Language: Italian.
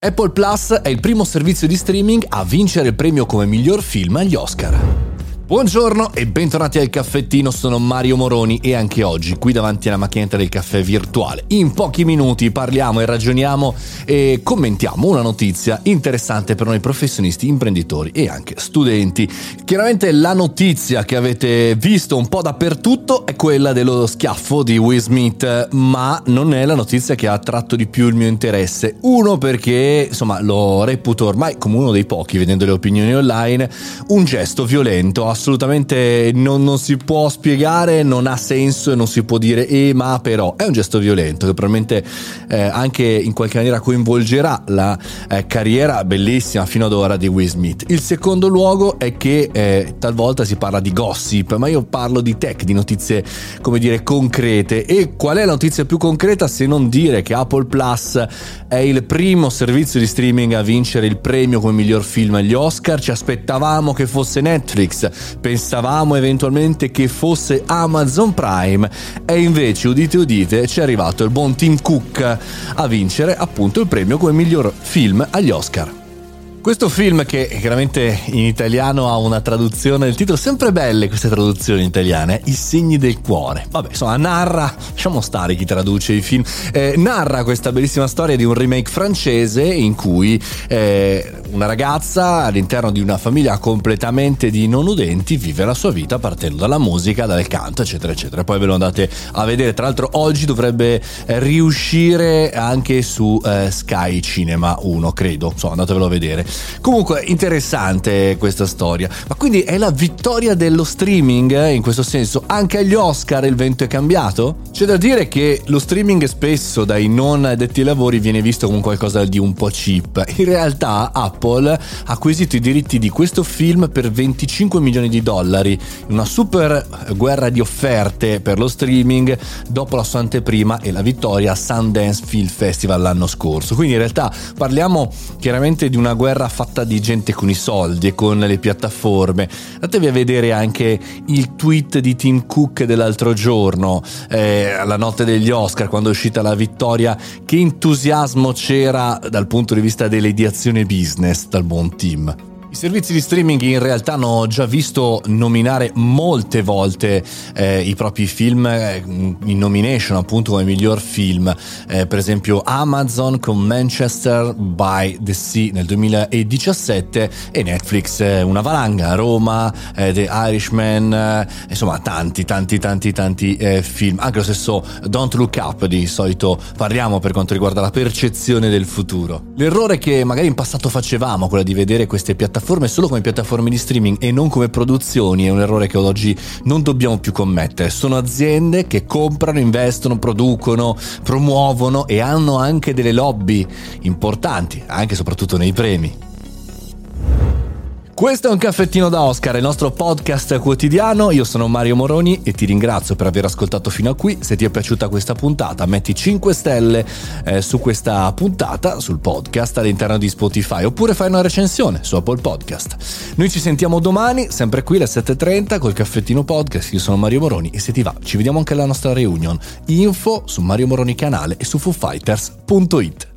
Apple Plus è il primo servizio di streaming a vincere il premio come miglior film agli Oscar. Buongiorno e bentornati al caffettino, sono Mario Moroni e anche oggi qui davanti alla macchinetta del caffè virtuale. In pochi minuti parliamo e ragioniamo e commentiamo una notizia interessante per noi professionisti, imprenditori e anche studenti. Chiaramente la notizia che avete visto un po' dappertutto è quella dello schiaffo di Will Smith, ma non è la notizia che ha attratto di più il mio interesse. Uno perché insomma lo reputo ormai come uno dei pochi, vedendo le opinioni online, un gesto violento assolutamente non, non, si può spiegare, non ha senso e non si può dire eh ma però è un gesto violento che probabilmente eh, anche in qualche maniera coinvolgerà la eh, carriera bellissima fino ad ora di Will Smith. Il secondo luogo è che eh, talvolta si parla di gossip, ma io parlo di tech, di notizie come dire concrete e qual è la notizia più concreta se non dire che Apple Plus è il primo servizio di streaming a vincere il premio come miglior film agli Oscar, ci aspettavamo che fosse Netflix, Pensavamo eventualmente che fosse Amazon Prime e invece, udite udite, ci è arrivato il buon Tim Cook a vincere appunto il premio come miglior film agli Oscar. Questo film che chiaramente in italiano ha una traduzione del titolo, sempre belle queste traduzioni italiane, I segni del cuore. Vabbè, insomma, narra, lasciamo stare chi traduce i film, eh, narra questa bellissima storia di un remake francese in cui eh, una ragazza all'interno di una famiglia completamente di non udenti vive la sua vita partendo dalla musica, dal canto, eccetera, eccetera. Poi ve lo andate a vedere, tra l'altro oggi dovrebbe eh, riuscire anche su eh, Sky Cinema 1, credo, insomma, andatevelo a vedere. Comunque, interessante questa storia. Ma quindi è la vittoria dello streaming eh, in questo senso? Anche agli Oscar il vento è cambiato? C'è da dire che lo streaming spesso dai non addetti ai lavori viene visto come qualcosa di un po' cheap. In realtà Apple ha acquisito i diritti di questo film per 25 milioni di dollari, una super guerra di offerte per lo streaming dopo la sua anteprima e la vittoria Sundance Film Festival l'anno scorso. Quindi in realtà parliamo chiaramente di una guerra fatta di gente con i soldi e con le piattaforme. Andatevi a vedere anche il tweet di Tim Cook dell'altro giorno, eh, alla notte degli Oscar, quando è uscita la vittoria. Che entusiasmo c'era dal punto di vista dell'ideazione business dal buon Tim. I servizi di streaming in realtà hanno già visto nominare molte volte eh, i propri film eh, in nomination appunto come miglior film, eh, per esempio Amazon con Manchester by the Sea nel 2017 e Netflix eh, una valanga, Roma, eh, The Irishman, eh, insomma tanti tanti tanti tanti film, anche lo stesso Don't Look Up di solito parliamo per quanto riguarda la percezione del futuro. L'errore che magari in passato facevamo, quello di vedere queste piattaforme piattaforme solo come piattaforme di streaming e non come produzioni è un errore che oggi non dobbiamo più commettere. Sono aziende che comprano, investono, producono, promuovono e hanno anche delle lobby importanti, anche e soprattutto nei premi. Questo è un caffettino da Oscar, il nostro podcast quotidiano. Io sono Mario Moroni e ti ringrazio per aver ascoltato fino a qui. Se ti è piaciuta questa puntata, metti 5 stelle eh, su questa puntata, sul podcast all'interno di Spotify, oppure fai una recensione su Apple Podcast. Noi ci sentiamo domani, sempre qui alle 7.30 col caffettino podcast. Io sono Mario Moroni e se ti va, ci vediamo anche alla nostra reunion. Info su Mario Moroni canale e su foofighters.it.